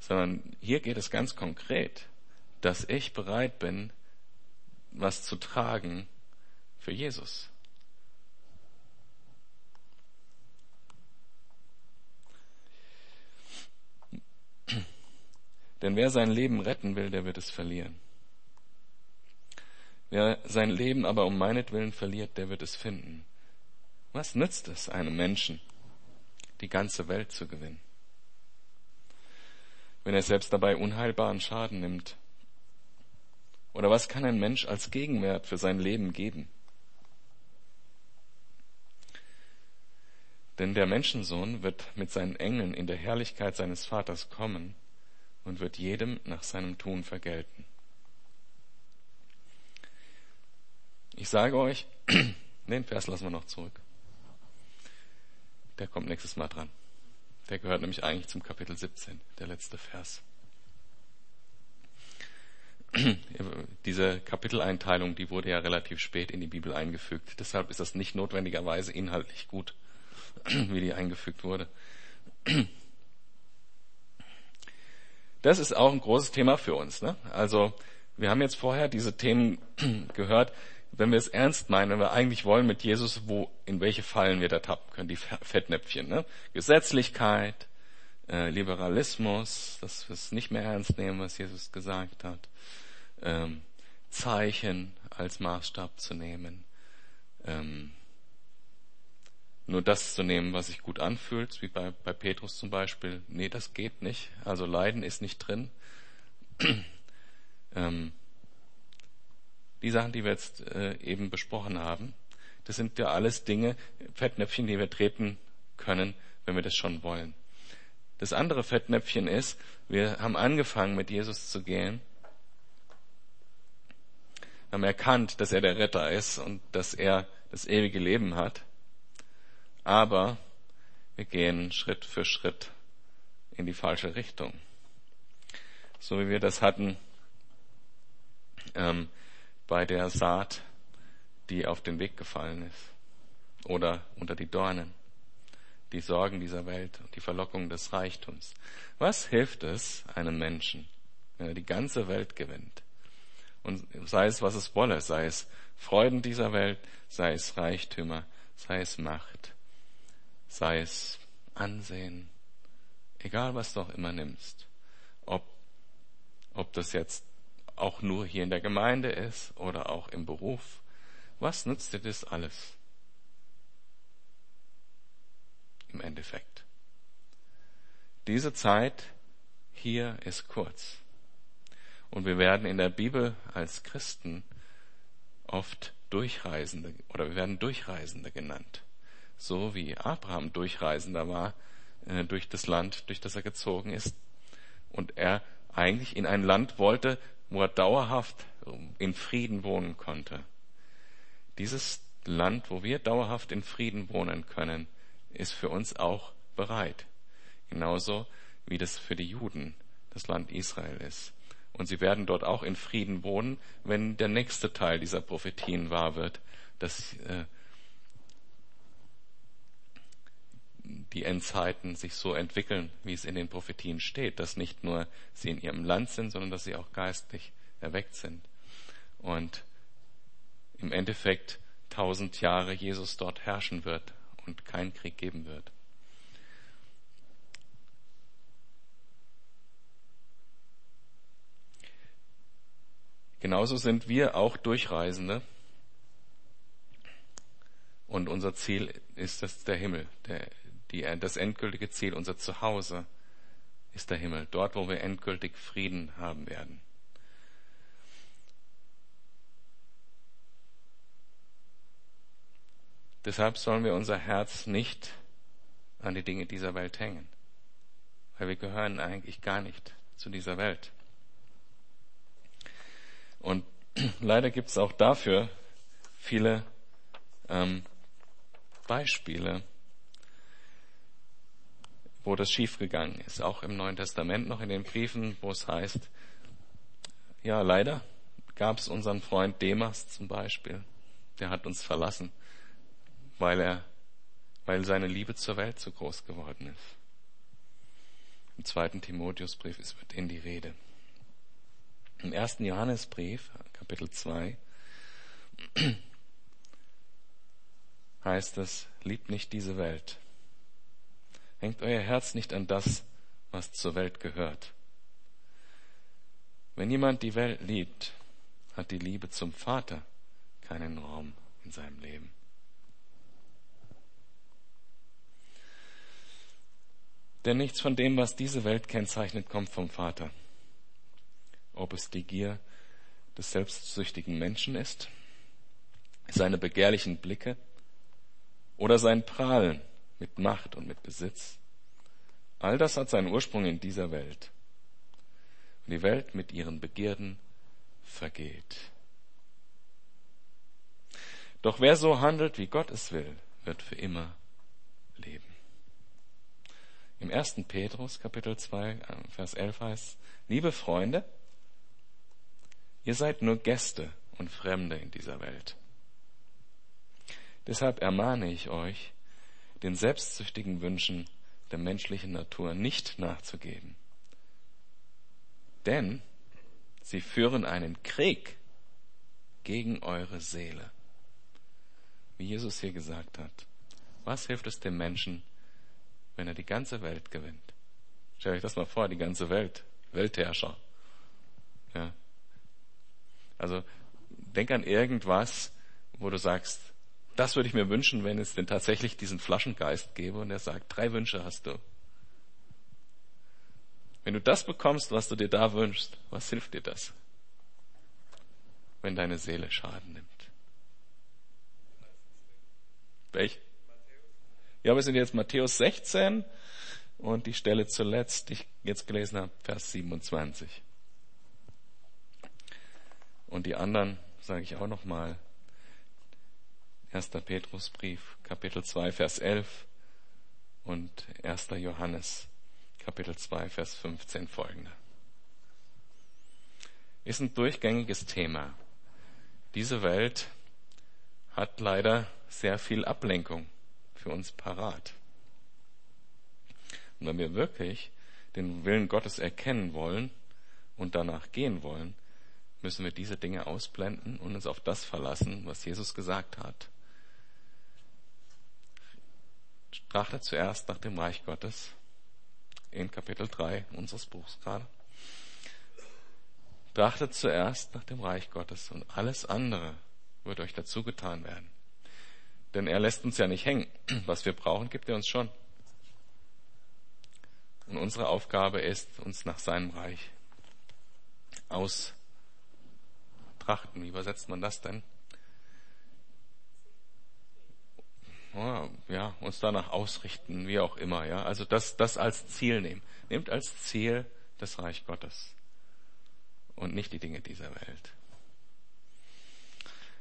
[SPEAKER 1] Sondern hier geht es ganz konkret, dass ich bereit bin, was zu tragen für Jesus. Denn wer sein Leben retten will, der wird es verlieren. Wer sein Leben aber um meinetwillen verliert, der wird es finden. Was nützt es einem Menschen, die ganze Welt zu gewinnen, wenn er selbst dabei unheilbaren Schaden nimmt? Oder was kann ein Mensch als Gegenwert für sein Leben geben? Denn der Menschensohn wird mit seinen Engeln in der Herrlichkeit seines Vaters kommen und wird jedem nach seinem Tun vergelten. Ich sage euch, den Vers lassen wir noch zurück. der kommt nächstes Mal dran. Der gehört nämlich eigentlich zum Kapitel 17, der letzte Vers. Diese Kapiteleinteilung, die wurde ja relativ spät in die Bibel eingefügt. Deshalb ist das nicht notwendigerweise inhaltlich gut, wie die eingefügt wurde. Das ist auch ein großes Thema für uns. Ne? Also wir haben jetzt vorher diese Themen gehört, wenn wir es ernst meinen, wenn wir eigentlich wollen mit Jesus, wo, in welche Fallen wir da tappen können, die Fettnäpfchen, ne? Gesetzlichkeit, äh, Liberalismus, dass wir es nicht mehr ernst nehmen, was Jesus gesagt hat, ähm, Zeichen als Maßstab zu nehmen, ähm, nur das zu nehmen, was sich gut anfühlt, wie bei, bei Petrus zum Beispiel. Nee, das geht nicht. Also Leiden ist nicht drin. ähm, die Sachen, die wir jetzt äh, eben besprochen haben, das sind ja alles Dinge, Fettnäpfchen, die wir treten können, wenn wir das schon wollen. Das andere Fettnäpfchen ist, wir haben angefangen mit Jesus zu gehen, haben erkannt, dass er der Retter ist und dass er das ewige Leben hat, aber wir gehen Schritt für Schritt in die falsche Richtung. So wie wir das hatten ähm, bei der Saat, die auf den Weg gefallen ist oder unter die Dornen, die Sorgen dieser Welt und die Verlockung des Reichtums. Was hilft es einem Menschen, wenn er die ganze Welt gewinnt? Und sei es, was es wolle, sei es Freuden dieser Welt, sei es Reichtümer, sei es Macht, sei es Ansehen, egal was du auch immer nimmst, ob, ob das jetzt auch nur hier in der Gemeinde ist oder auch im Beruf. Was nützt dir das alles? Im Endeffekt. Diese Zeit hier ist kurz. Und wir werden in der Bibel als Christen oft Durchreisende oder wir werden Durchreisende genannt. So wie Abraham Durchreisender war äh, durch das Land, durch das er gezogen ist. Und er eigentlich in ein Land wollte, wo er dauerhaft in Frieden wohnen konnte. Dieses Land, wo wir dauerhaft in Frieden wohnen können, ist für uns auch bereit. Genauso wie das für die Juden das Land Israel ist. Und sie werden dort auch in Frieden wohnen, wenn der nächste Teil dieser Prophetien wahr wird, dass äh, die Endzeiten sich so entwickeln, wie es in den Prophetien steht, dass nicht nur sie in ihrem Land sind, sondern dass sie auch geistlich erweckt sind. Und im Endeffekt tausend Jahre Jesus dort herrschen wird und keinen Krieg geben wird. Genauso sind wir auch Durchreisende. Und unser Ziel ist das der Himmel, der, die, das endgültige Ziel, unser Zuhause ist der Himmel, dort, wo wir endgültig Frieden haben werden. Deshalb sollen wir unser Herz nicht an die Dinge dieser Welt hängen, weil wir gehören eigentlich gar nicht zu dieser Welt. Und leider gibt es auch dafür viele ähm, Beispiele, wo das schiefgegangen ist. Auch im Neuen Testament noch in den Briefen, wo es heißt, ja, leider gab es unseren Freund Demas zum Beispiel, der hat uns verlassen, weil er, weil seine Liebe zur Welt zu groß geworden ist. Im zweiten Timotheusbrief ist wird in die Rede. Im ersten Johannesbrief, Kapitel 2, heißt es, liebt nicht diese Welt, Hängt euer Herz nicht an das, was zur Welt gehört. Wenn jemand die Welt liebt, hat die Liebe zum Vater keinen Raum in seinem Leben. Denn nichts von dem, was diese Welt kennzeichnet, kommt vom Vater. Ob es die Gier des selbstsüchtigen Menschen ist, seine begehrlichen Blicke oder sein Prahlen mit Macht und mit Besitz. All das hat seinen Ursprung in dieser Welt. Und die Welt mit ihren Begierden vergeht. Doch wer so handelt, wie Gott es will, wird für immer leben. Im 1. Petrus Kapitel 2, äh, Vers 11 heißt, liebe Freunde, ihr seid nur Gäste und Fremde in dieser Welt. Deshalb ermahne ich euch, den selbstsüchtigen Wünschen der menschlichen Natur nicht nachzugeben. Denn sie führen einen Krieg gegen eure Seele. Wie Jesus hier gesagt hat. Was hilft es dem Menschen, wenn er die ganze Welt gewinnt? Stellt euch das mal vor, die ganze Welt. Weltherrscher. Ja. Also, denk an irgendwas, wo du sagst, das würde ich mir wünschen, wenn es denn tatsächlich diesen Flaschengeist gäbe und er sagt, drei Wünsche hast du. Wenn du das bekommst, was du dir da wünschst, was hilft dir das? Wenn deine Seele Schaden nimmt. Welch? Ja, wir sind jetzt Matthäus 16 und die Stelle zuletzt, die ich jetzt gelesen habe, Vers 27. Und die anderen sage ich auch nochmal. 1. Petrusbrief, Kapitel 2, Vers 11 und 1. Johannes, Kapitel 2, Vers 15 folgende. Ist ein durchgängiges Thema. Diese Welt hat leider sehr viel Ablenkung für uns parat. Und wenn wir wirklich den Willen Gottes erkennen wollen und danach gehen wollen, müssen wir diese Dinge ausblenden und uns auf das verlassen, was Jesus gesagt hat. Trachtet zuerst nach dem Reich Gottes in Kapitel 3 unseres Buchs gerade. Trachtet zuerst nach dem Reich Gottes und alles andere wird euch dazu getan werden. Denn er lässt uns ja nicht hängen. Was wir brauchen, gibt er uns schon. Und unsere Aufgabe ist, uns nach seinem Reich austrachten. Wie übersetzt man das denn? Ja, uns danach ausrichten, wie auch immer, ja. Also das, das als Ziel nehmen. Nehmt als Ziel das Reich Gottes und nicht die Dinge dieser Welt.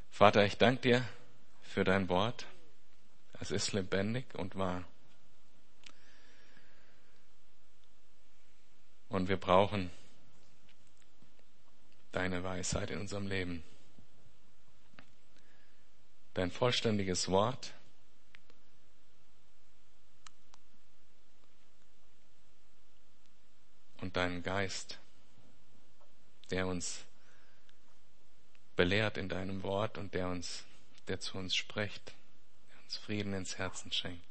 [SPEAKER 1] Vater, ich danke dir für dein Wort. Es ist lebendig und wahr. Und wir brauchen deine Weisheit in unserem Leben. Dein vollständiges Wort. Und deinen Geist, der uns belehrt in deinem Wort und der uns der zu uns spricht, der uns Frieden ins Herzen schenkt.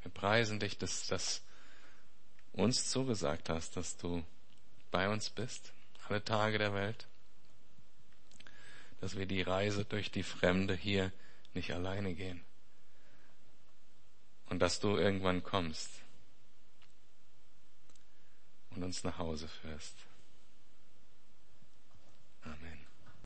[SPEAKER 1] Wir preisen dich, dass das uns zugesagt hast, dass du bei uns bist, alle Tage der Welt, dass wir die Reise durch die Fremde hier nicht alleine gehen und dass du irgendwann kommst und uns nach Hause führst.